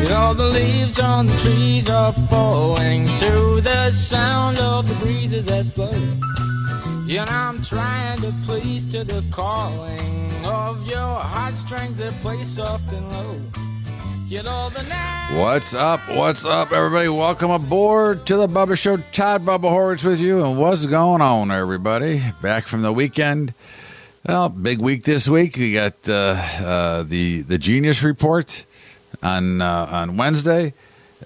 You know the leaves on the trees are falling to the sound of the breezes that blow. You I'm trying to please to the calling of your heartstrings that play soft and low. What's up? What's up, everybody? Welcome aboard to the Bubba Show. Todd Bubba Horwitz with you. And what's going on, everybody? Back from the weekend. Well, big week this week. We got uh, uh, the the Genius Report on uh, on Wednesday,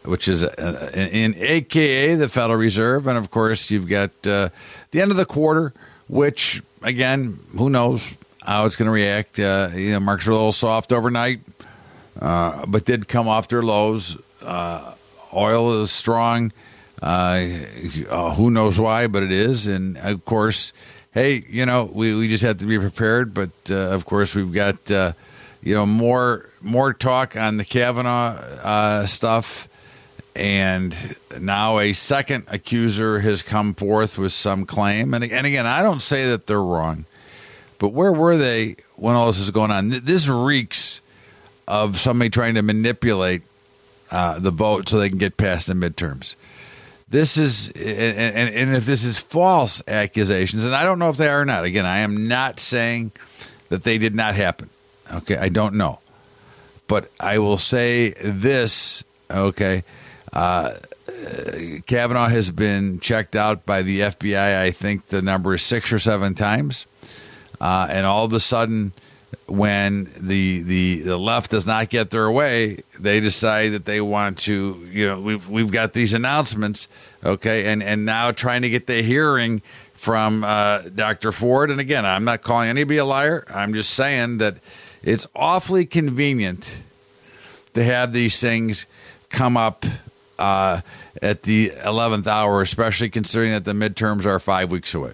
which is uh, in, in, AKA the Federal Reserve, and of course you've got uh, the end of the quarter, which again, who knows how it's going to react. Uh, you know, markets are a little soft overnight uh, but did come off their lows. Uh, oil is strong. Uh, uh, who knows why, but it is. And of course, hey, you know, we, we just have to be prepared. But uh, of course, we've got you know more more talk on the Kavanaugh stuff. And now a second accuser has come forth with some claim. And, and again, I don't say that they're wrong, but where were they when all this is going on? This reeks of somebody trying to manipulate uh, the vote so they can get past the midterms. This is, and, and, and if this is false accusations, and I don't know if they are or not. Again, I am not saying that they did not happen. Okay, I don't know, but I will say this. Okay, uh, Kavanaugh has been checked out by the FBI. I think the number is six or seven times, uh, and all of a sudden when the, the the left does not get their way, they decide that they want to, you know, we've we've got these announcements, okay, and and now trying to get the hearing from uh, Dr. Ford. And again, I'm not calling anybody a liar. I'm just saying that it's awfully convenient to have these things come up uh, at the 11th hour, especially considering that the midterms are five weeks away,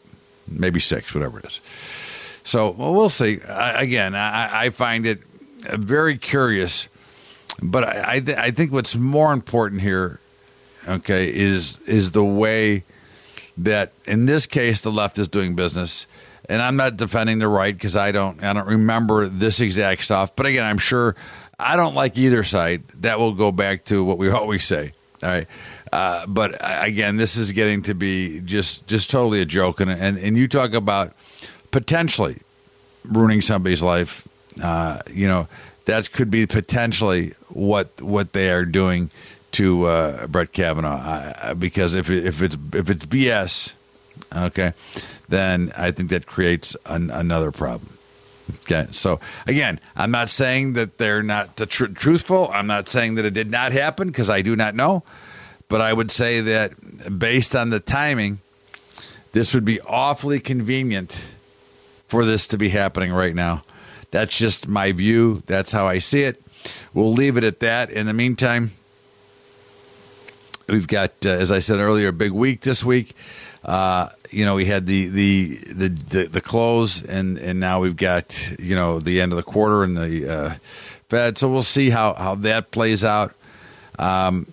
maybe six, whatever it is. So well, see. I, again, I, I, find it very curious, but I, I, th- I think what's more important here, okay, is is the way that in this case the left is doing business. And I'm not defending the right because I don't I don't remember this exact stuff. But again, I'm sure I don't like either side. That will go back to what we always say. All right. Uh, but again, this is getting to be just just totally a joke. And and, and you talk about potentially ruining somebody's life. Uh, you know, that could be potentially what what they are doing to uh, Brett Kavanaugh. Uh, because if if it's if it's BS, okay, then I think that creates an, another problem. Okay, so again, I'm not saying that they're not the tr- truthful. I'm not saying that it did not happen because I do not know. But I would say that based on the timing, this would be awfully convenient for this to be happening right now. That's just my view. That's how I see it. We'll leave it at that. In the meantime, we've got, uh, as I said earlier, a big week this week. Uh, you know, we had the, the the, the the close, and and now we've got you know the end of the quarter and the uh, Fed. So we'll see how how that plays out. Um,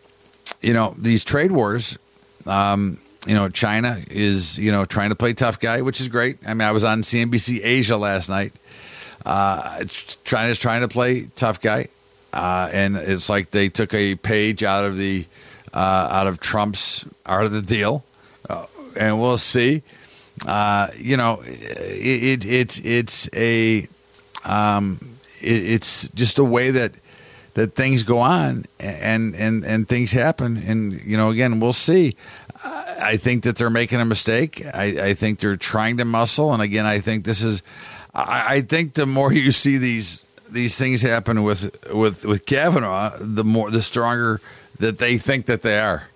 you know, these trade wars. Um, you know, China is, you know, trying to play tough guy, which is great. I mean, I was on CNBC Asia last night. Uh, China's trying to play tough guy. Uh, and it's like they took a page out of the uh, out of Trump's art of the deal, uh, and we'll see. Uh, you know, it, it, it's it's a um, it, it's just a way that that things go on and and and things happen, and you know, again, we'll see. I think that they're making a mistake. I, I, think they're trying to muscle, and again, I think this is. I, I, think the more you see these these things happen with with with Kavanaugh, the more the stronger that they think that they are,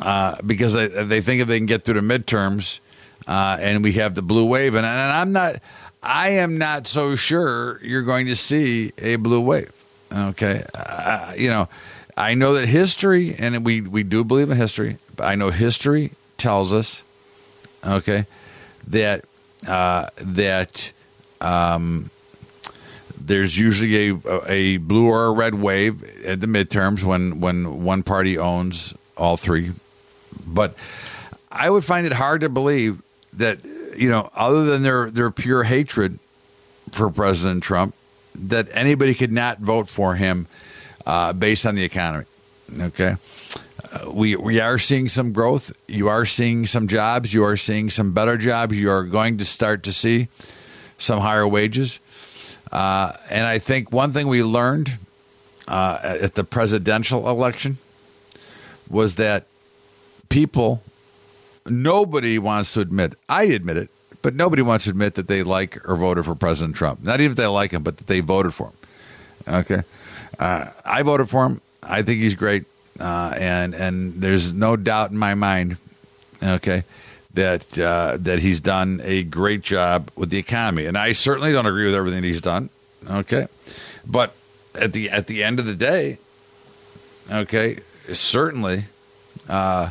uh, because they, they think if they can get through the midterms, uh, and we have the blue wave, and, and I'm not. I am not so sure you're going to see a blue wave. Okay, uh, you know, I know that history, and we we do believe in history. I know history tells us, okay, that uh, that um, there's usually a, a blue or a red wave at the midterms when when one party owns all three. But I would find it hard to believe that you know, other than their their pure hatred for President Trump, that anybody could not vote for him uh, based on the economy. Okay. Uh, we we are seeing some growth. You are seeing some jobs. You are seeing some better jobs. You are going to start to see some higher wages. Uh, and I think one thing we learned uh, at the presidential election was that people, nobody wants to admit, I admit it, but nobody wants to admit that they like or voted for President Trump. Not even if they like him, but that they voted for him. Okay. Uh, I voted for him. I think he's great. Uh, and and there's no doubt in my mind, okay, that uh, that he's done a great job with the economy. And I certainly don't agree with everything he's done, okay, but at the at the end of the day, okay, certainly uh,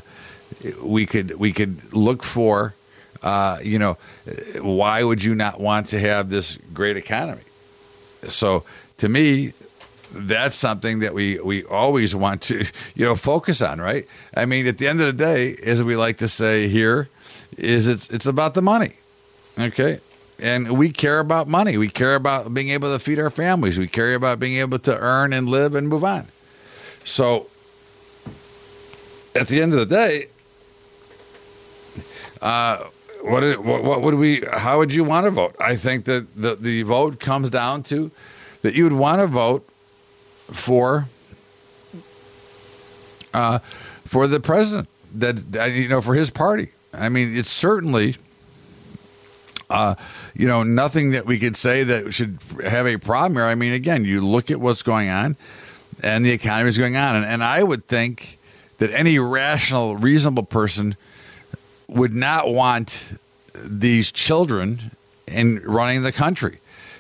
we could we could look for, uh, you know, why would you not want to have this great economy? So to me, that's something that we we always want to you know focus on, right? I mean, at the end of the day, as we like to say here, is it's it's about the money, okay? And we care about money. We care about being able to feed our families. We care about being able to earn and live and move on. So, at the end of the day, uh, what, what what would we? How would you want to vote? I think that the the vote comes down to that you would want to vote for uh, for the president that you know for his party. I mean, it's certainly uh, you know nothing that we could say that should have a problem here. I mean, again, you look at what's going on, and the economy is going on, and, and I would think that any rational, reasonable person would not want these children in running the country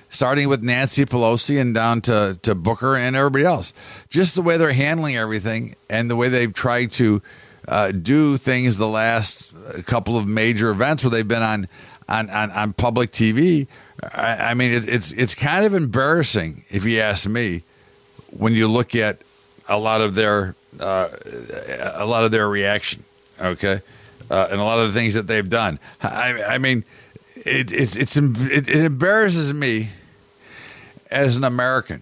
starting with Nancy Pelosi and down to, to Booker and everybody else. Just the way they're handling everything and the way they've tried to uh, do things the last couple of major events where they've been on on, on, on public TV. I, mean, it, it's it's kind of embarrassing if you ask me when you look at a lot of their uh, a lot of their reaction. Okay. Uh, and a lot of the things that they've done. I, I mean, it, it's it's it, it embarrasses me as an American.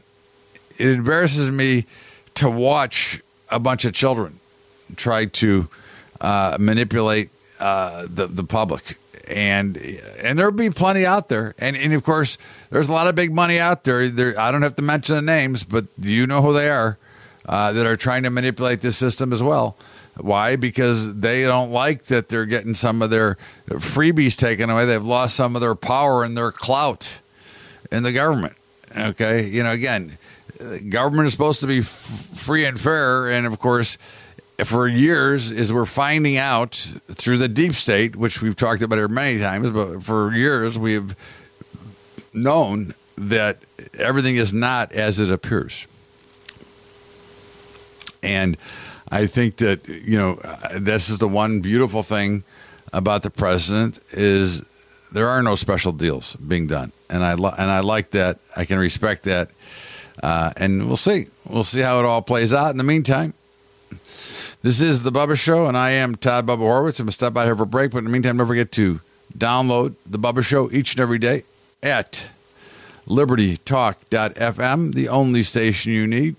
It embarrasses me to watch a bunch of children try to uh, manipulate uh, the the public, and and there'll be plenty out there, and and of course there's a lot of big money out there. There, I don't have to mention the names, but you know who they are uh, that are trying to manipulate this system as well. Why? Because they don't like that they're getting some of their freebies taken away. They've lost some of their power and their clout in the government. Okay. You know, again, government is supposed to be f- free and fair. And of course, for years, as we're finding out through the deep state, which we've talked about here many times, but for years, we've known that everything is not as it appears. And I think that you know this is the one beautiful thing about the president is there are no special deals being done, and I and I like that. I can respect that, uh, and we'll see. We'll see how it all plays out. In the meantime, this is the Bubba Show, and I am Todd Bubba Horwitz. I'm gonna step out here for a break, but in the meantime, don't forget to download the Bubba Show each and every day at libertytalk.fm, the only station you need.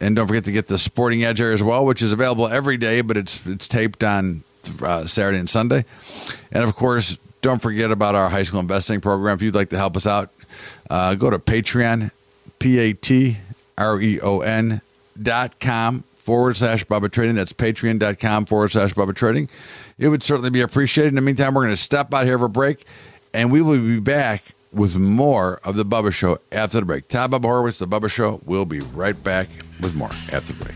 And don't forget to get the Sporting Edge there as well, which is available every day, but it's it's taped on uh, Saturday and Sunday. And of course, don't forget about our high school investing program. If you'd like to help us out, uh, go to Patreon, P A T R E O N dot com forward slash Bubba Trading. That's patreon.com forward slash Bubba Trading. It would certainly be appreciated. In the meantime, we're going to step out here for a break, and we will be back with more of the Bubba Show after the break. Todd Bubba Horwitz, the Bubba Show. We'll be right back with more after the break.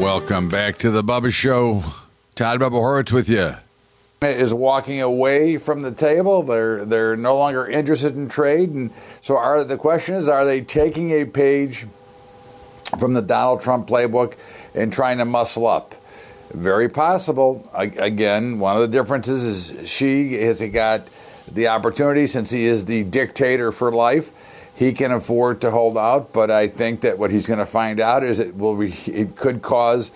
Welcome back to the Bubba Show. Todd Bubba Horwitz with you is walking away from the table. They're they're no longer interested in trade, and so are the question is: Are they taking a page from the Donald Trump playbook and trying to muscle up? Very possible. Again, one of the differences is Xi has got the opportunity since he is the dictator for life. He can afford to hold out, but I think that what he's going to find out is it will be, it could cause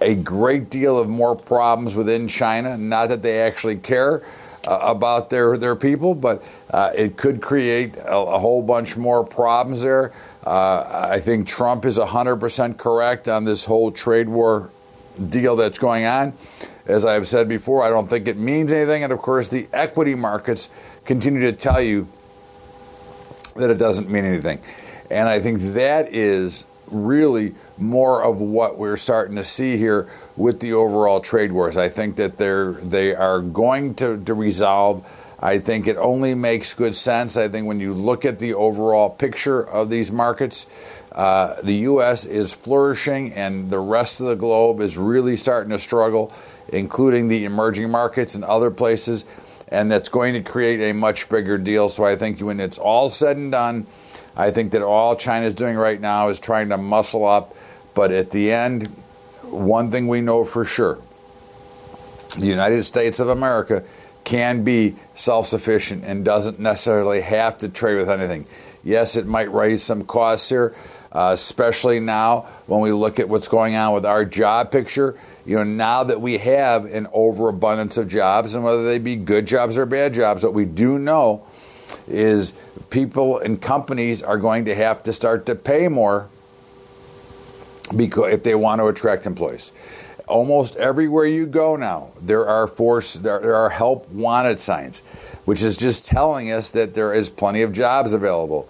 a great deal of more problems within China. Not that they actually care uh, about their their people, but uh, it could create a, a, whole bunch more problems there. Uh, I think Trump is 100% correct on this whole trade war deal that's going on. As I've said before, I don't think it means anything. And of course, the equity markets continue to tell you that it doesn't mean anything. And I think that is really more of what we're starting to see here with the overall trade wars. I think that they're they are going to, to resolve. I think it only makes good sense. I think when you look at the overall picture of these markets, uh, the U.S. is flourishing and the rest of the globe is really starting to struggle, including the emerging markets and other places. And that's going to create a much bigger deal. So I think when it's all said and done, I think that all China is doing right now is trying to muscle up. But at the end, one thing we know for sure the United States of America can be self sufficient and doesn't necessarily have to trade with anything. Yes, it might raise some costs here, uh, especially now when we look at what's going on with our job picture. You know, now that we have an overabundance of jobs, and whether they be good jobs or bad jobs, what we do know is people and companies are going to have to start to pay more because if they want to attract employees. Almost everywhere you go now, there are force there, there are help wanted signs, which is just telling us that there is plenty of jobs available.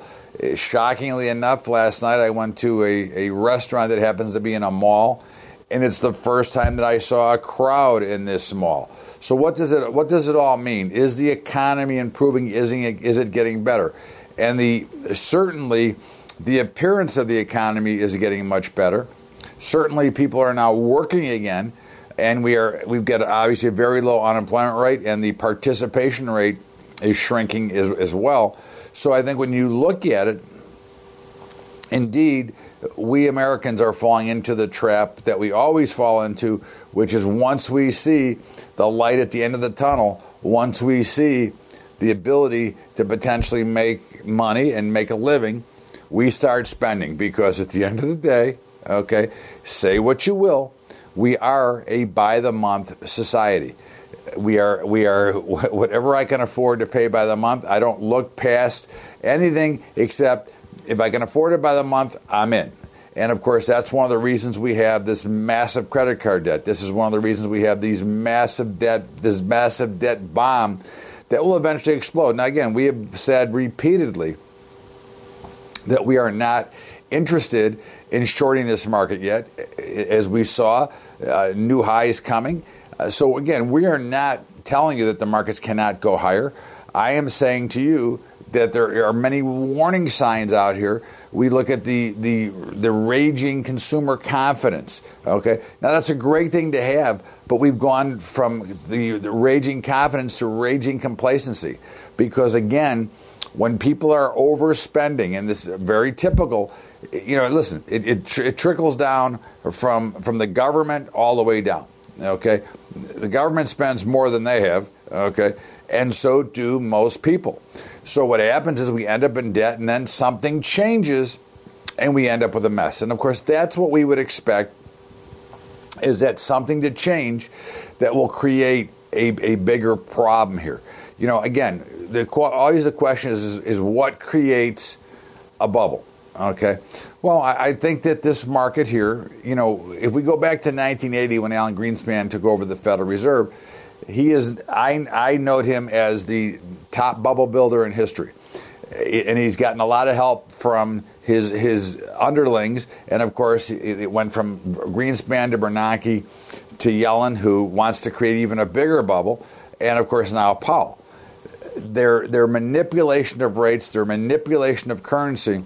Shockingly enough, last night I went to a, a restaurant that happens to be in a mall, and it's the first time that I saw a crowd in this mall. So what does it what does it all mean? Is the economy improving? Is it, is it getting better? And the certainly the appearance of the economy is getting much better. Certainly, people are now working again, and we are we've got obviously a very low unemployment rate, and the participation rate is shrinking as, as well. So I think when you look at it, indeed, we Americans are falling into the trap that we always fall into, which is once we see the light at the end of the tunnel, once we see the ability to potentially make money and make a living, we start spending because at the end of the day, okay, say what you will, we are a by the month society. We are we are whatever I can afford to pay by the month. I don't look past anything except if I can afford it by the month, I'm in. And of course, that's one of the reasons we have this massive credit card debt. This is one of the reasons we have these massive debt, this massive debt bomb that will eventually explode. Now, again, we have said repeatedly that we are not interested in shorting this market yet. As we saw, uh, new highs coming. Uh, so, again, we are not telling you that the markets cannot go higher. I am saying to you that there are many warning signs out here. We look at the the the raging consumer confidence. Okay, now that's a great thing to have, but we've gone from the, the raging confidence to raging complacency because again, when people are overspending, and this is very typical. You know, listen, it, it, it trickles down from from the government all the way down. Okay, the government spends more than they have. Okay, and so do most people. So what happens is we end up in debt, and then something changes, and we end up with a mess. And of course, that's what we would expect is that something to change that will create a, a bigger problem here. You know, again, the, always the question is, is, is what creates a bubble? Okay. Well, I, think that this market here, you know, if we go back to 1980 when Alan Greenspan took over the Federal Reserve, he is I, I note him as the top bubble builder in history. And he's gotten a lot of help from his his underlings. And of course it went from Greenspan to Bernanke to Yellen who wants to create even a bigger bubble and of course now Powell. Their their manipulation of rates their manipulation of currency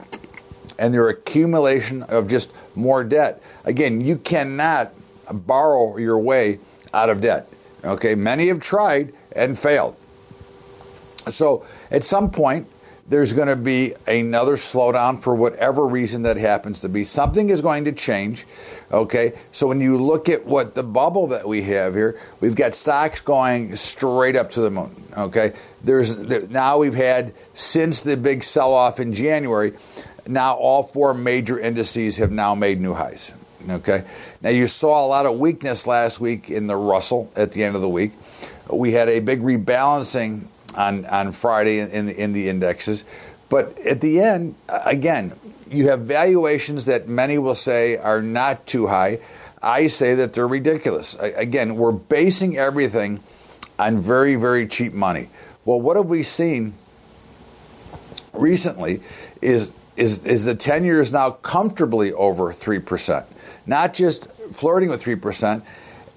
and their accumulation of just more debt again you cannot borrow your way out of debt Okay, many have tried and failed. So at some point, there's going to be another slowdown for whatever reason that happens to be. Something is going to change. Okay, so when you look at what the bubble that we have here, we've got stocks going straight up to the moon. Okay, there's now we've had since the big sell-off in January. Now all four major indices have now made new highs. Okay, now you saw a lot of weakness last week in the Russell at the end of the week. We had a big rebalancing on on Friday in the in the indexes. But at the end, again, you have valuations that many will say are not too high. I say that they're ridiculous. Again, we're basing everything on very very cheap money. Well, what have we seen recently is is is the 10 years now comfortably over 3%. Not just flirting with 3%.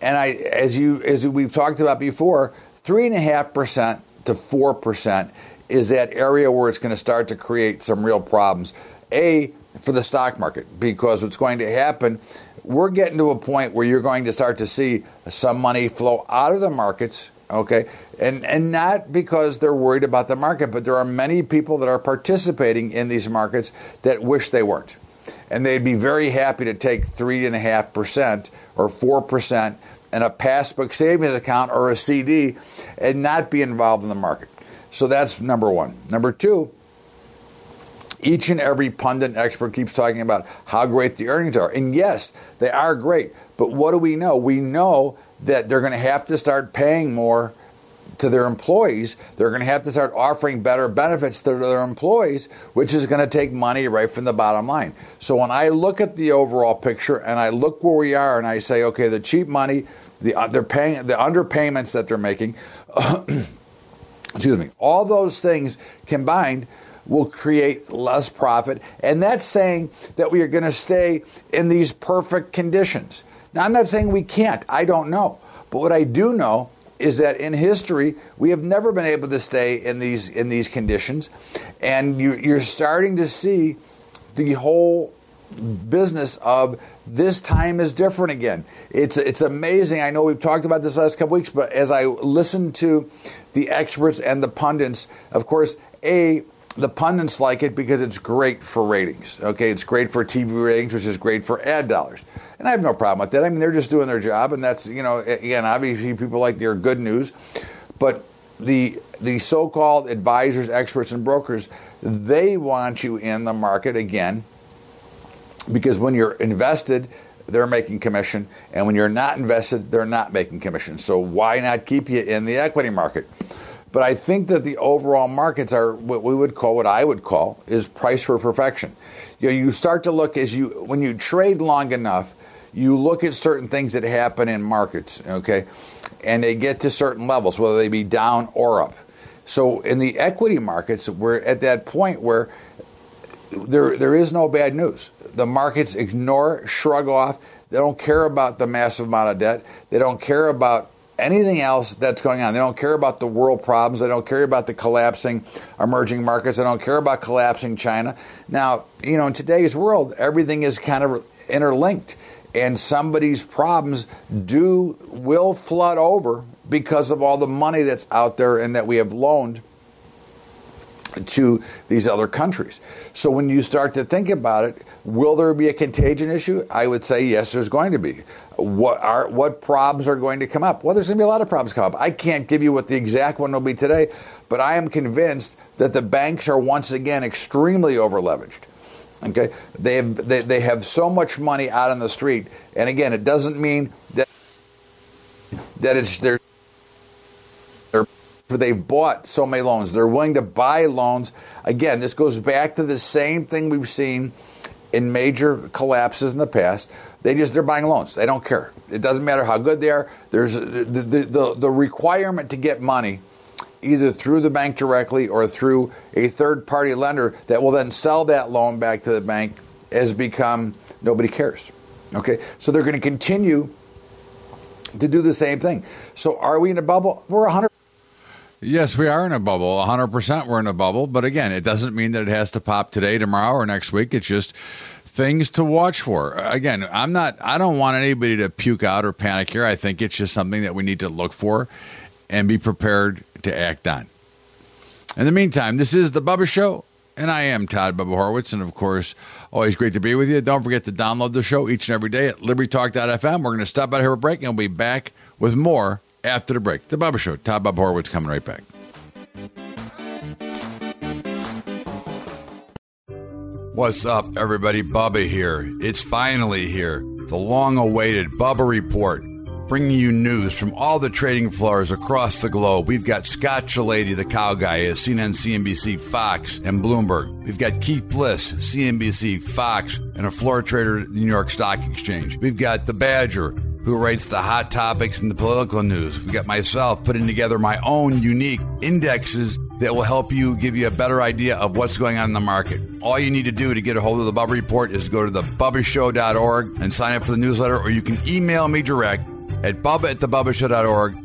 And I as you as we've talked about before, three and a half percent to 4% is that area where it's going to start to create some real problems. A, for the stock market, because what's going to happen, we're getting to a point where you're going to start to see some money flow out of the markets, okay? And, and not because they're worried about the market, but there are many people that are participating in these markets that wish they weren't. And they'd be very happy to take 3.5% or 4% in a passbook savings account or a CD and not be involved in the market. So that's number one. Number two, each and every pundit expert keeps talking about how great the earnings are. And yes, they are great. But what do we know? We know that they're going to have to start paying more to their employees. They're going to have to start offering better benefits to their employees, which is going to take money right from the bottom line. So when I look at the overall picture and I look where we are and I say, okay, the cheap money, the uh, they're paying the underpayments that they're making, excuse me, all those things combined will create less profit. And that's saying that we are going to stay in these perfect conditions. Now, I'm not saying we can't. I don't know. But what I do know is that in history we have never been able to stay in these in these conditions, and you, you're starting to see the whole business of this time is different again. It's it's amazing. I know we've talked about this last couple weeks, but as I listen to the experts and the pundits, of course, a the pundits like it because it's great for ratings. Okay, it's great for TV ratings, which is great for ad dollars. And I have no problem with that. I mean, they're just doing their job, and that's you know, again, obviously people like their good news, but the the so-called advisors, experts, and brokers, they want you in the market again because when you're invested, they're making commission, and when you're not invested, they're not making commission. So why not keep you in the equity market? But I think that the overall markets are what we would call, what I would call, is price for perfection. You know, you start to look as you when you trade long enough, you look at certain things that happen in markets, okay, and they get to certain levels, whether they be down or up. So in the equity markets, we're at that point where there there is no bad news. The markets ignore, shrug off. They don't care about the massive amount of debt. They don't care about anything else that's going on. They don't care about the world problems. They don't care about the collapsing emerging markets. They don't care about collapsing China. Now, you know, in today's world, everything is kind of interlinked, and somebody's problems do will flood over because of all the money that's out there and that we have loaned to these other countries. So when you start to think about it, will there be a contagion issue? I would say yes, there's going to be. What are what problems are going to come up? Well, there's going to be a lot of problems come up. I can't give you what the exact one will be today, but I am convinced that the banks are once again extremely overleveraged. Okay, they have they, they have so much money out on the street, and again, it doesn't mean that that it's they're they've bought so many loans. They're willing to buy loans. Again, this goes back to the same thing we've seen in major collapses in the past. They just they're buying loans. They don't care. It doesn't matter how good they are. There's the the, the, the requirement to get money either through the bank directly or through a third party lender that will then sell that loan back to the bank has become nobody cares. Okay? So they're going to continue to do the same thing. So are we in a bubble? We're 100 Yes, we are in a bubble. 100% we're in a bubble. But again, it doesn't mean that it has to pop today, tomorrow, or next week. It's just things to watch for. Again, I'm not. I don't want anybody to puke out or panic here. I think it's just something that we need to look for and be prepared to act on. In the meantime, this is the Bubba Show, and I am Todd Bubba Horwitz, and of course, always great to be with you. Don't forget to download the show each and every day at LibertyTalk.fm. We're going to stop out here for a break, and we'll be back with more after the break. The Bubba Show, Todd Bubba Horwitz, coming right back. What's up, everybody? Bubba here. It's finally here. The long awaited Bubba Report, bringing you news from all the trading floors across the globe. We've got Scott Shellady, the cow guy, at CNN, CNBC, Fox, and Bloomberg. We've got Keith Bliss, CNBC, Fox, and a floor trader at the New York Stock Exchange. We've got the Badger, who writes the hot topics and the political news. We've got myself putting together my own unique indexes that will help you give you a better idea of what's going on in the market. All you need to do to get a hold of the Bubba Report is go to thebubbashow.org and sign up for the newsletter, or you can email me direct at bubba at thebubbashow.org.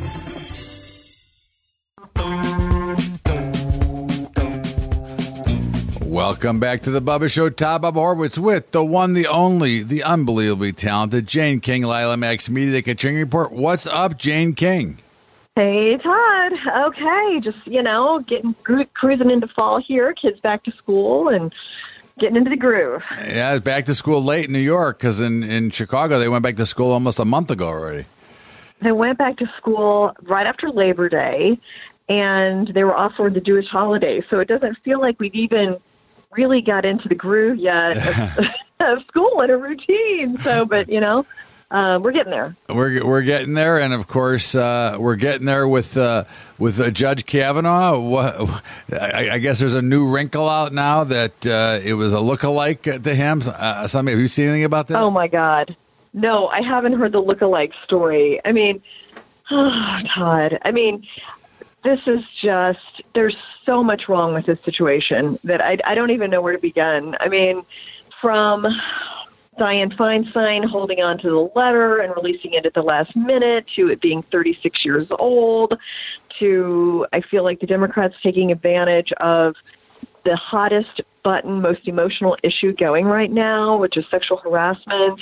Welcome back to the Bubba Show. Todd Bubba Horwitz with the one, the only, the unbelievably talented Jane King, LilaMax Media, the Kaching Report. What's up, Jane King? Hey, Todd. Okay, just, you know, getting cruising into fall here, kids back to school, and getting into the groove. Yeah, it's back to school late in New York because in, in Chicago, they went back to school almost a month ago already. They went back to school right after Labor Day, and they were off for the Jewish holiday. So it doesn't feel like we've even really got into the groove yet of, of school and a routine. So, but, you know, uh, we're getting there. We're we're getting there, and of course, uh, we're getting there with uh, with uh, Judge Kavanaugh. What, I, I, guess there's a new wrinkle out now that uh, it was a look-alike to him. Uh, somebody, have you seen anything about that? Oh my God, no, I haven't heard the look-alike story. I mean, oh God, I mean, this is just there's so much wrong with this situation that I, I don't even know where to begin. I mean, from Dianne Feinstein holding on to the letter and releasing it at the last minute, to it being 36 years old, to I feel like the Democrats taking advantage of the hottest button, most emotional issue going right now, which is sexual harassment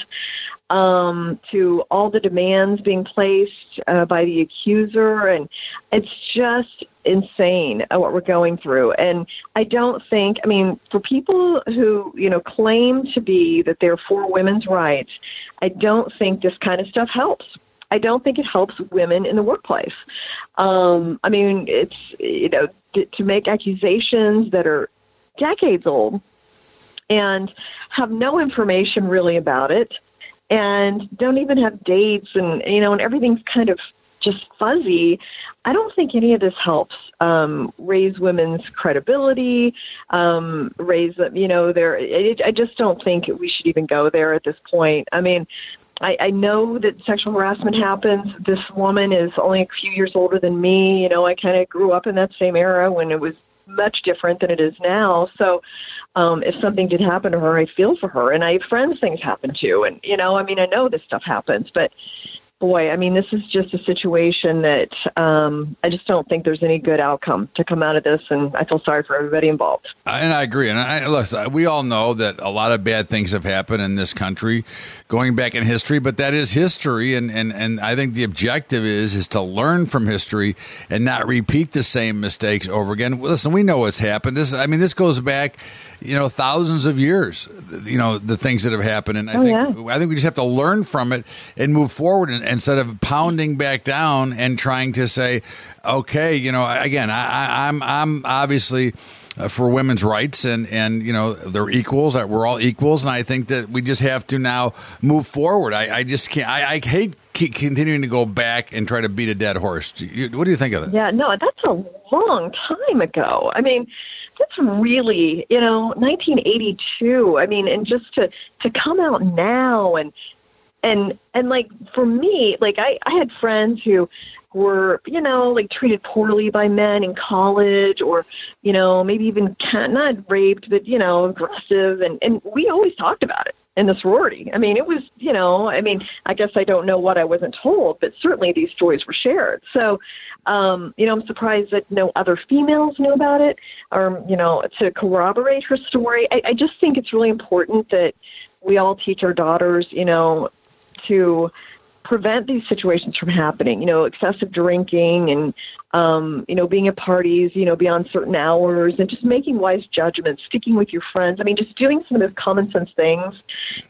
um, to all the demands being placed uh, by the accuser. And it's just insane what we're going through. And I don't think, I mean, for people who, you know, claim to be that they're for women's rights, I don't think this kind of stuff helps. I don't think it helps women in the workplace. Um, I mean, it's, you know, to make accusations that are decades old and have no information really about it and don't even have dates and you know and everything's kind of just fuzzy i don't think any of this helps um, raise women's credibility um, raise you know their it, i just don't think we should even go there at this point i mean I, I know that sexual harassment happens. This woman is only a few years older than me. You know, I kind of grew up in that same era when it was much different than it is now. So, um, if something did happen to her, I feel for her, and I have friends things happen to, and you know, I mean, I know this stuff happens, but boy, I mean, this is just a situation that um, I just don't think there's any good outcome to come out of this, and I feel sorry for everybody involved. And I agree. And I, listen, we all know that a lot of bad things have happened in this country, going back in history. But that is history, and and and I think the objective is is to learn from history and not repeat the same mistakes over again. Listen, we know what's happened. This, I mean, this goes back you know thousands of years you know the things that have happened. And i oh, think yeah. i think we just have to learn from it and move forward and, instead of pounding back down and trying to say okay you know again I, i'm i'm obviously uh, for women's rights and and you know they're equals that we're all equals. And i think that we just have to now move forward. I, I just can't I, I hate continuing to go back and try to beat a dead horse. What do you think of that? Yeah no that's a long time ago. I mean that's really, you know, 1982. I mean, and just to to come out now and and and like for me, like I I had friends who were, you know, like treated poorly by men in college or, you know, maybe even not raped, but, you know, aggressive. And, and we always talked about it in the sorority. I mean, it was, you know, I mean, I guess I don't know what I wasn't told, but certainly these stories were shared. So, um, you know, I'm surprised that no other females knew about it or, you know, to corroborate her story. I, I just think it's really important that we all teach our daughters, you know, to prevent these situations from happening. You know, excessive drinking and um, you know being at parties, you know, beyond certain hours, and just making wise judgments, sticking with your friends. I mean, just doing some of those common sense things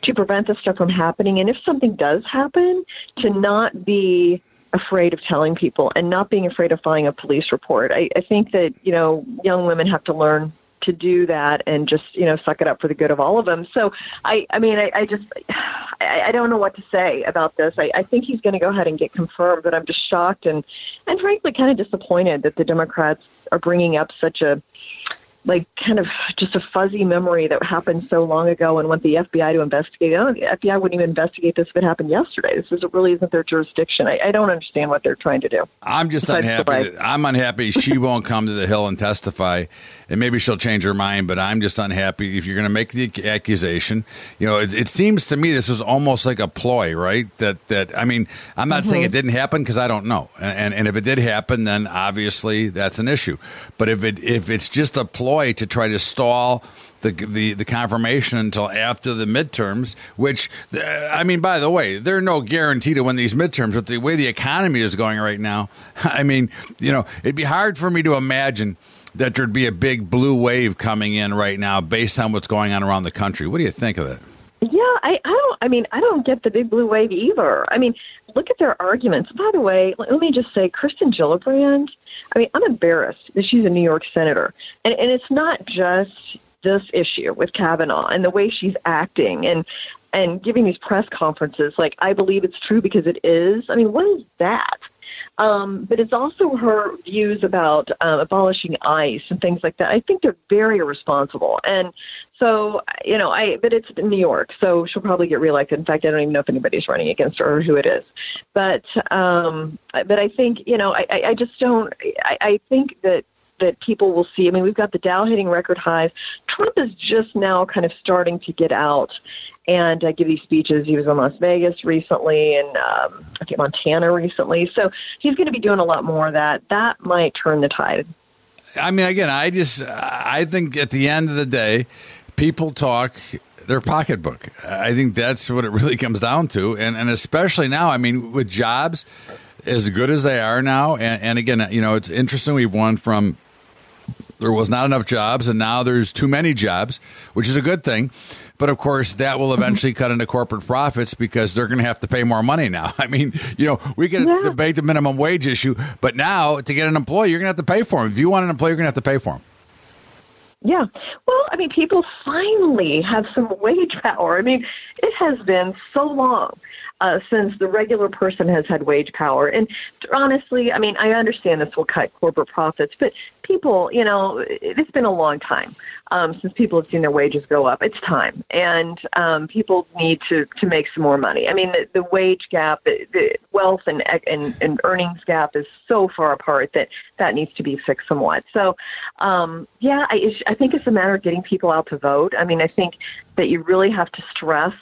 to prevent this stuff from happening. And if something does happen, to not be afraid of telling people and not being afraid of filing a police report. I, I think that you know young women have to learn to do that and just you know suck it up for the good of all of them. So I I mean I, I just I, I don't know what to say about this. I, I think he's going to go ahead and get confirmed, but I'm just shocked and and frankly kind of disappointed that the Democrats are bringing up such a like kind of just a fuzzy memory that happened so long ago and want the FBI to investigate. Oh, the FBI wouldn't even investigate this if it happened yesterday. This is, really isn't their jurisdiction. I, I don't understand what they're trying to do. I'm just unhappy. That, I'm unhappy she won't come to the Hill and testify, and maybe she'll change her mind. But I'm just unhappy if you're going to make the accusation. You know, it, it, seems to me this was almost like a ploy, right? That that I mean, I'm not mm-hmm. saying it didn't happen because I don't know, and, and if it did happen, then obviously that's an issue. But if it if it's just a ploy to try to stall the, the the confirmation until after the midterms. Which uh, I mean, by the way, there's no guarantee to win these midterms. But the way the economy is going right now, I mean, you know, it'd be hard for me to imagine that there'd be a big blue wave coming in right now based on what's going on around the country. What do you think of that? Yeah, I, I don't. I mean, I don't get the big blue wave either. I mean, look at their arguments. By the way, let me just say, Kirsten Gillibrand. I mean, I'm embarrassed that she's a New York senator, and and it's not just this issue with Kavanaugh and the way she's acting and and giving these press conferences like I believe it's true because it is. I mean, what is that? Um, but it's also her views about uh, abolishing ICE and things like that. I think they're very irresponsible. And so, you know, I but it's New York, so she'll probably get reelected. In fact, I don't even know if anybody's running against her or who it is. But um, but I think you know, I, I just don't. I, I think that that people will see. I mean, we've got the Dow hitting record highs. Trump is just now kind of starting to get out and give these speeches. He was in Las Vegas recently and um, I think Montana recently. So he's going to be doing a lot more of that. That might turn the tide. I mean, again, I just I think at the end of the day, people talk their pocketbook. I think that's what it really comes down to, and and especially now. I mean, with jobs as good as they are now, and, and again, you know, it's interesting. We've won from there was not enough jobs, and now there's too many jobs, which is a good thing. But of course, that will mm-hmm. eventually cut into corporate profits because they're going to have to pay more money now. I mean, you know, we can yeah. debate the minimum wage issue, but now to get an employee, you're going to have to pay for him. If you want an employee, you're going to have to pay for him. Yeah. Well, I mean, people finally have some wage power. I mean, it has been so long uh, since the regular person has had wage power. And honestly, I mean, I understand this will cut corporate profits, but people, you know, it's been a long time um, since people have seen their wages go up. It's time, and um, people need to to make some more money. I mean, the, the wage gap, the, wealth and, and and earnings gap is so far apart that that needs to be fixed somewhat. So, um, yeah, I, I think it's a matter of getting people out to vote. I mean, I think that you really have to stress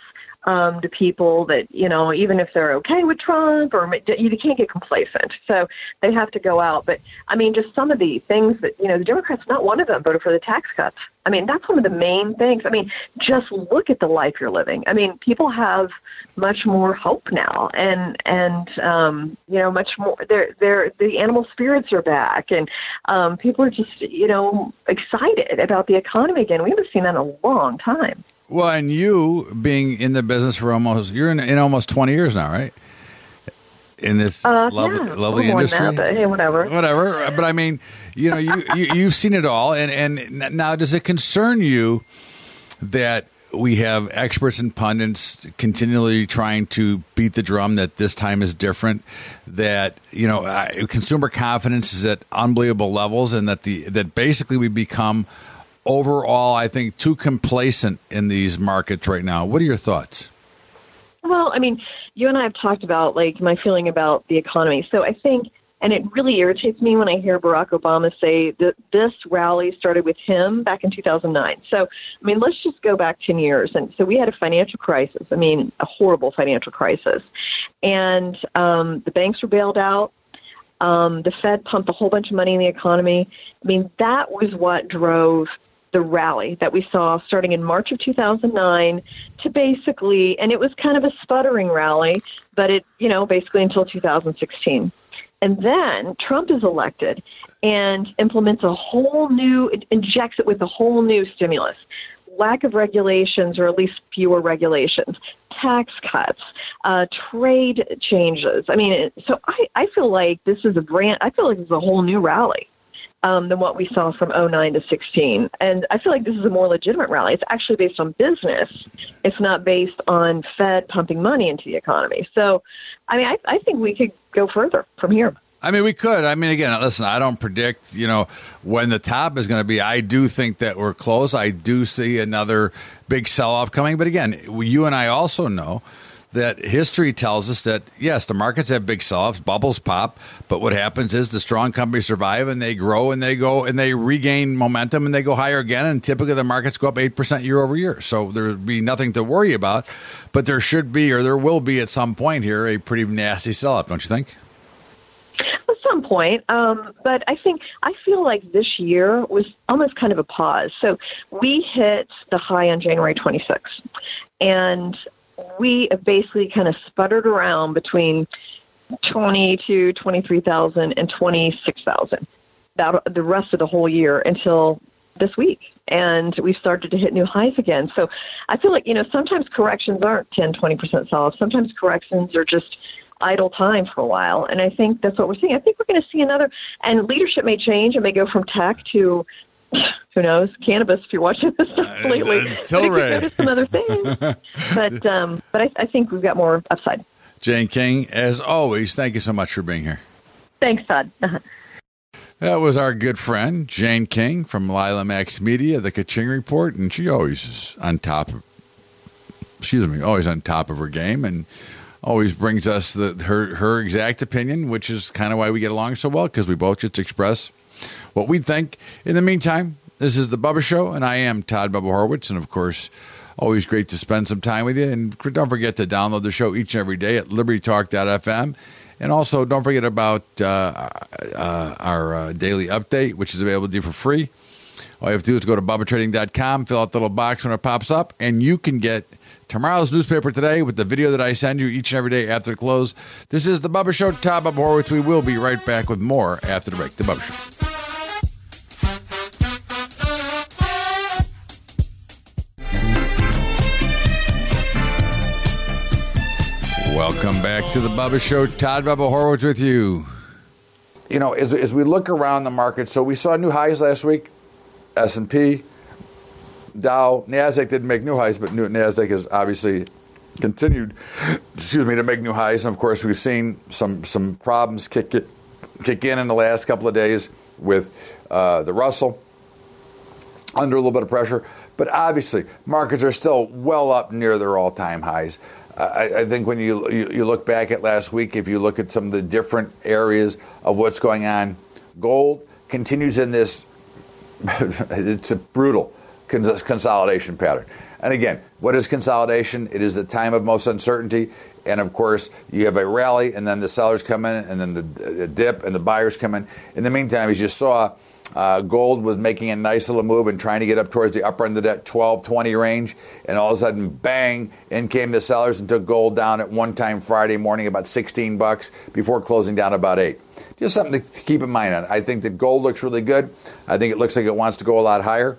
um, to people that you know even if they're okay with Trump or you can't get complacent. So they have to go out. But I mean, just some of the things that you know the Democrats, not one of them voted for the tax cuts. I mean, that's one of the main things. I mean, just look at the life you're living. I mean, people have much more hope now, and and um, you know, much more. They're they're the animal spirits are back, and um, people are just you know excited about the economy again. We haven't seen that in a long time. Well, and you being in the business for almost you're in, in almost twenty years now, right? In this uh, lovely, yeah, lovely industry, that, hey, whatever, whatever. But I mean, you know, you, you you've seen it all, and and now does it concern you that we have experts and pundits continually trying to beat the drum that this time is different. That you know, consumer confidence is at unbelievable levels, and that the that basically we become overall, I think, too complacent in these markets right now. What are your thoughts? Well, I mean, you and I have talked about like my feeling about the economy. So I think And it really irritates me when I hear Barack Obama say that this rally started with him back in 2009. So, I mean, let's just go back 10 years. And so we had a financial crisis. I mean, a horrible financial crisis. And um, the banks were bailed out. Um, the Fed pumped a whole bunch of money in the economy. I mean, that was what drove the rally that we saw starting in March of 2009 to basically, and it was kind of a sputtering rally, but it, you know, basically until 2016. And then Trump is elected and implements a whole new, injects it with a whole new stimulus. Lack of regulations, or at least fewer regulations, tax cuts, uh, trade changes. I mean, so I, I feel like this is a brand, I feel like it's a whole new rally um, than what we saw from 09 to 16. And I feel like this is a more legitimate rally. It's actually based on business. It's not based on Fed pumping money into the economy. So, I mean, I, I think we could go further from here. I mean, we could. I mean, again, listen, I don't predict, you know, when the top is going to be. I do think that we're close. I do see another big sell off coming. But again, you and I also know that history tells us that yes, the markets have big sell-offs, bubbles pop, but what happens is the strong companies survive and they grow and they go and they regain momentum and they go higher again. And typically the markets go up eight percent year over year, so there'd be nothing to worry about. But there should be, or there will be at some point here, a pretty nasty sell-off, don't you think? At some point, um, but I think I feel like this year was almost kind of a pause. So we hit the high on January 26th, and we basically kind of sputtered around between 20 to 23,000 and 26,000 that the rest of the whole year until this week. And we started to hit new highs again. So i feel like you know sometimes corrections aren't 10 20% solid. Sometimes corrections are just idle time for a while. And i think that's what we're seeing. I think we're going to see another and leadership may change and may go from tech to who knows cannabis if you're watching this stuff uh, lately. Tilray. some other things, but um, but I, I think we've got more upside. Jane King, as always, thank you so much for being here. Thanks, Todd. Uh-huh. That was our good friend Jane King from LilaMax Media, the Kaching Report, and she always is on top. Of, excuse me, always on top of her game, and always brings us the, her her exact opinion, which is kind of why we get along so well because we both just express what we think. In the meantime, this is the Bubba Show, and I am Todd Bubba Horwitz, and of course, always great to spend some time with you. And don't forget to download the show each and every day at libertytalk.fm. And also, don't forget about uh, uh, our uh, daily update, which is available to you for free. All you have to do is go to bubbatrading.com, fill out the little box when it pops up, and you can get tomorrow's newspaper today with the video that I send you each and every day after the close. This is the Bubba Show. Todd Bubba Horwitz. We will be right back with more after the break. The Bubba Show. Welcome back to the Bubba Show. Todd Bubba Horwitz with you. You know, as, as we look around the market, so we saw new highs last week. S&P, Dow, Nasdaq didn't make new highs, but Nasdaq has obviously continued, excuse me, to make new highs. And of course, we've seen some some problems kick it, kick in in the last couple of days with uh, the Russell under a little bit of pressure. But obviously, markets are still well up near their all-time highs. I, I think when you, you, you look back at last week, if you look at some of the different areas of what's going on, gold continues in this. it's brutal consolidation pattern. And again, what is consolidation? It is the time of most uncertainty. And of course, you have a rally, and then the sellers come in, and then the, dip, and the buyers come in. In the meantime, as you saw, uh, gold was making a nice little move and trying to get up towards the upper end of that 12 20 range. And all of a sudden, bang, in came the sellers and took gold down at one time Friday morning about 16 bucks before closing down about 8. Just something to keep in mind. on. I think that gold looks really good. I think it looks like it wants to go a lot higher.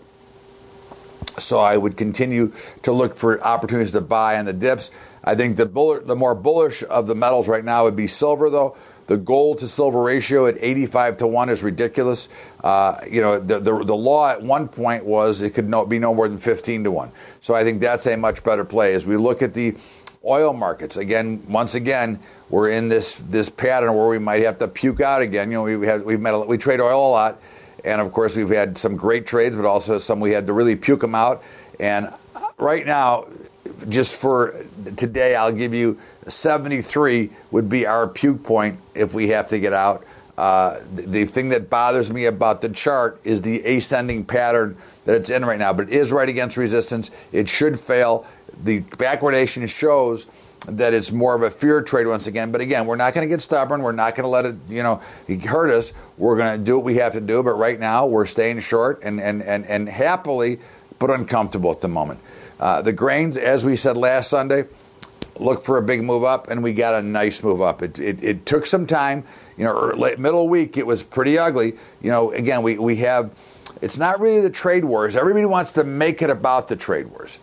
So I would continue to look for opportunities to buy on the dips. I think the, bull- the more bullish of the metals right now would be silver, though. The gold to silver ratio at 85 to 1 is ridiculous. Uh, you know, the, the, the, law at one point was it could no, be no more than 15 to 1. So I think that's a much better play. As we look at the oil markets, again, once again, we're in this, this pattern where we might have to puke out again. You know, we, have, we've met a, we trade oil a lot. And of course, we've had some great trades, but also some we had to really puke them out. And right now, just for today, I'll give you 73 would be our puke point if we have to get out. Uh, the, the thing that bothers me about the chart is the ascending pattern that it's in right now, but it is right against resistance. It should fail. The backwardation shows that it's more of a fear trade once again. But again, we're not going to get stubborn. We're not going to let it, you know, hurt us. We're going to do what we have to do. But right now, we're staying short and and and, and happily, but uncomfortable at the moment. Uh, the grains, as we said last Sunday, look for a big move up, and we got a nice move up. It, it, it took some time. You know, middle week, it was pretty ugly. You know, again, we, we have, it's not really the trade wars. Everybody wants to make it about the trade wars.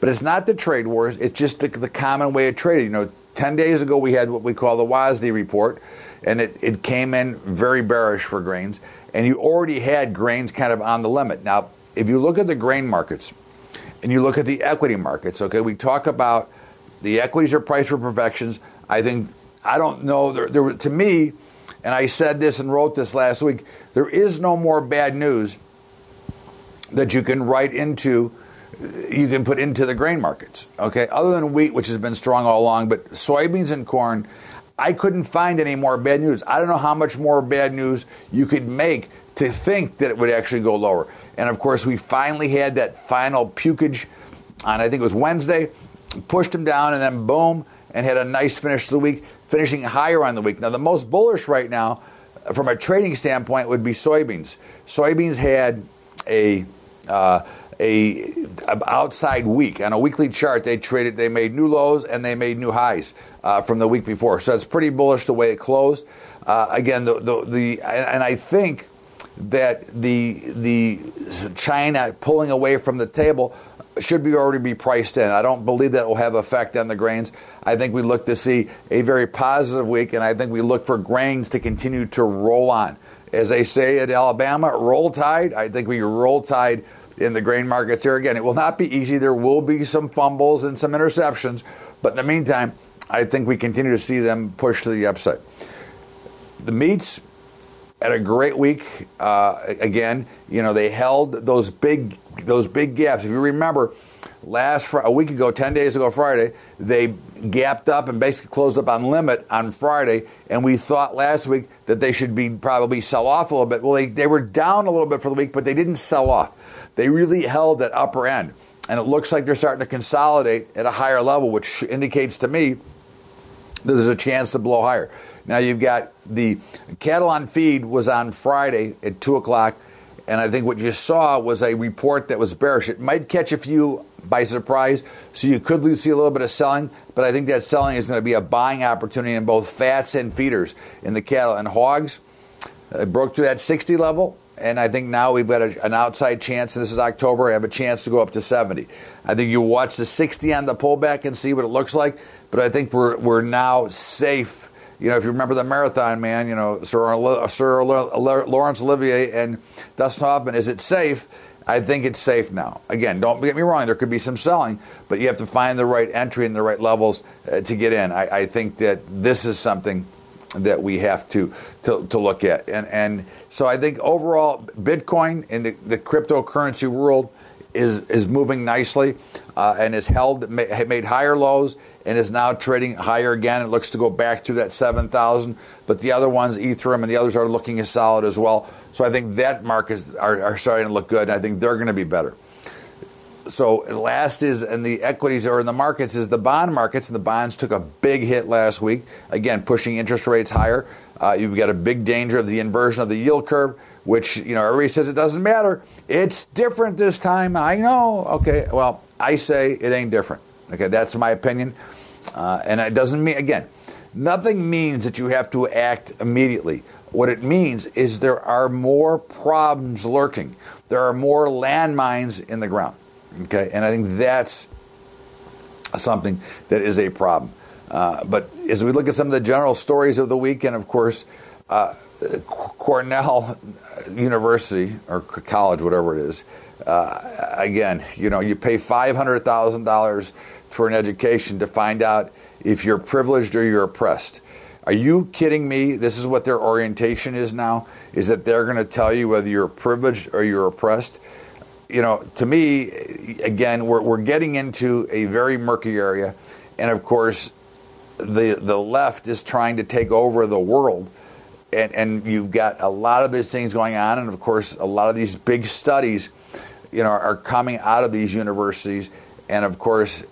But it's not the trade wars, it's just the, the common way of trading. You know, 10 days ago, we had what we call the WASDE report, and it, it came in very bearish for grains. And you already had grains kind of on the limit. Now, if you look at the grain markets and you look at the equity markets, okay, we talk about the equities are priced for perfections. I think, I don't know, there, there, to me, and I said this and wrote this last week, there is no more bad news that you can write into you can put into the grain markets. Okay, other than wheat, which has been strong all along, but soybeans and corn, I couldn't find any more bad news. I don't know how much more bad news you could make to think that it would actually go lower. And of course, we finally had that final pukage on I think it was Wednesday, pushed them down, and then boom, and had a nice finish to the week, finishing higher on the week. Now, the most bullish right now, from a trading standpoint, would be soybeans. Soybeans had a uh, a, outside week on a weekly chart. They traded, they made new lows and they made new highs uh, from the week before. So it's pretty bullish the way it closed. Uh, again, the, the, the and I think that the the China pulling away from the table should be already be priced in. I don't believe that will have effect on the grains. I think we look to see a very positive week, and I think we look for grains to continue to roll on. As they say at Alabama, roll tide. I think we roll tide in the grain markets here. Again, it will not be easy. There will be some fumbles and some interceptions, but in the meantime, I think we continue to see them push to the upside. The meats had a great week. Uh, again, you know they held those big those big gaps. If you remember, last fr- a week ago, ten days ago Friday, they gapped up and basically closed up on limit on Friday, and we thought last week that they should be probably sell off a little bit. Well, they, they were down a little bit for the week, but they didn't sell off they really held that upper end. And it looks like they're starting to consolidate at a higher level, which indicates to me that there's a chance to blow higher. Now you've got the cattle on feed was on Friday at two o'clock, and I think what you saw was a report that was bearish. It might catch a few by surprise, so you could see a little bit of selling, but I think that selling is going to be a buying opportunity in both fats and feeders in the cattle and hogs. It broke through that 60 level and I think now we've got a, an outside chance, and this is October, I have a chance to go up to 70. I think you watch the 60 on the pullback and see what it looks like, but I think we're, we're now safe. You know, if you remember the marathon, man, you know, Sir, Sir Laurence Olivier and Dustin Hoffman, is it safe? I think it's safe now. Again, don't get me wrong, there could be some selling, but you have to find the right entry and the right levels uh, to get in. I, I think that this is something that we have to, to, to look at. And, and so I think overall, Bitcoin in the, the cryptocurrency world is, is moving nicely uh, and has held, made higher lows and is now trading higher again. It looks to go back through that 7,000. But the other ones, Ethereum and the others, are looking as solid as well. So I think that markets are, are starting to look good. And I think they're going to be better so last is and the equities or in the markets is the bond markets and the bonds took a big hit last week. Again pushing interest rates higher. Uh, you've got a big danger of the inversion of the yield curve which you know everybody says it doesn't matter. It's different this time. I know. Okay well i say it ain't different. Okay that's my opinion. Uh, and it doesn't mean again nothing means that you have to act immediately. What it means is there are more problems lurking. There are more landmines in the ground Okay, and I think that's something that is a problem. Uh, but as we look at some of the general stories of the weekend, of course, uh, Cornell University or college, whatever it is, uh, again, you know, you pay five hundred thousand dollars for an education to find out if you're privileged or you're oppressed. Are you kidding me? This is what their orientation is now. Is that they're going to tell you whether you're privileged or you're oppressed? You know, to me, again, we're, we're getting into a very murky area. And of course, the, the left is trying to take over the world and, and you've got a lot of these things going on, and of course, a lot of these big studies, you know, are coming out of these universities, and of course,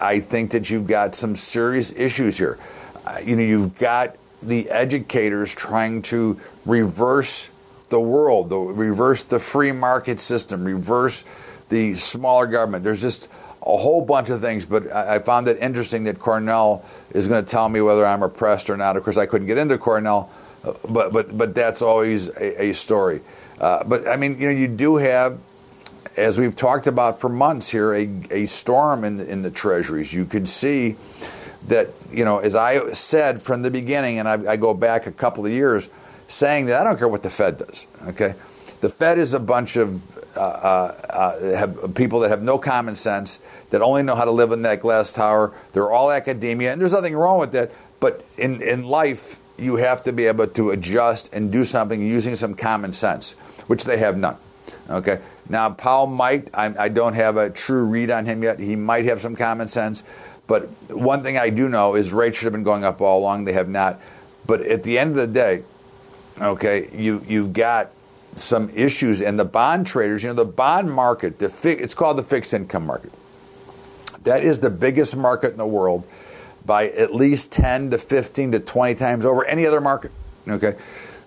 I think that you've got some serious issues here. Uh, you know, you've got the educators trying to reverse the world, the, reverse the free market system, reverse the smaller government. There's just a whole bunch of things, but I, I found it interesting that Cornell is going to tell me whether I'm oppressed or not. Of course, I couldn't get into Cornell, uh, but but but that's always a, a story. Uh, but I mean, you know, you do have, as we've talked about for months here, a, a storm in the, in the treasuries. You could see that you know, as I said from the beginning, and I, I go back a couple of years, saying that I don't care what the Fed does. Okay, the Fed is a bunch of uh, uh, uh, people that have no common sense, that only know how to live in that glass tower. They're all academia, and there's nothing wrong with that. But in, in life, you have to be able to adjust and do something using some common sense, which they have none. Okay. Now, Powell might, I, I don't have a true read on him yet. He might have some common sense. But one thing I do know is rates should have been going up all along. They have not. But at the end of the day, okay, you, you've got some issues and the bond traders you know the bond market the fi- it's called the fixed income market. That is the biggest market in the world by at least 10 to 15 to 20 times over any other market okay?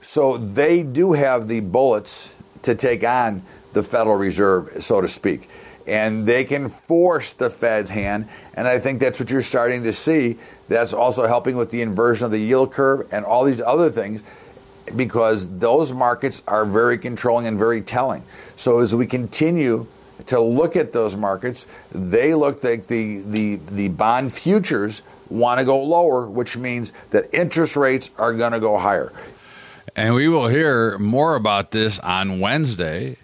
So they do have the bullets to take on the federal reserve so to speak and they can force the fed's hand and i think that's what you're starting to see. That's also helping with the inversion of the yield curve and all these other things because those markets are very controlling and very telling. So as we continue to look at those markets, they look like the, the, the bond futures want to go lower, which means that interest rates are going to go higher. And we will hear more about this on Wednesday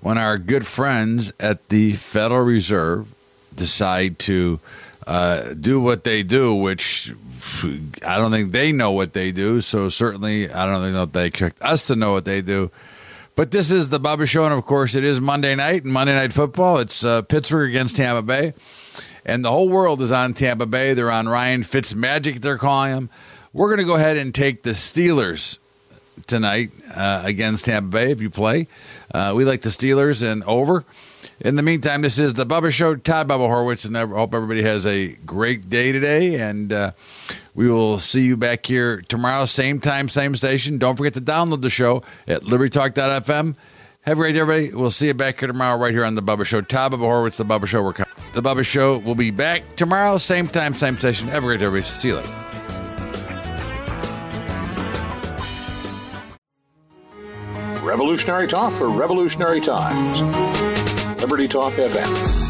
when our good friends at the Federal Reserve decide to uh, do what they do, which I don't think they know what they do. So certainly, I don't think they expect us to know what they do. But this is the Bubba Show, and of course, it is Monday night and Monday Night Football. It's uh, Pittsburgh against Tampa Bay, and the whole world is on Tampa Bay. They're on Ryan Fitzmagic. They're calling him. We're going to go ahead and take the Steelers tonight uh, against Tampa Bay. If you play, uh, we like the Steelers and over. In the meantime, this is the Bubba Show. Todd Bubba Horwitz, and I hope everybody has a great day today. And uh, we will see you back here tomorrow, same time, same station. Don't forget to download the show at libertytalk.fm. Have a great day, everybody. We'll see you back here tomorrow, right here on the Bubba Show. Todd Bubba Horwitz, the Bubba Show. We're coming. The Bubba Show will be back tomorrow, same time, same station. Have a great day, everybody. See you later. Revolutionary talk for revolutionary times. Liberty Talk FM.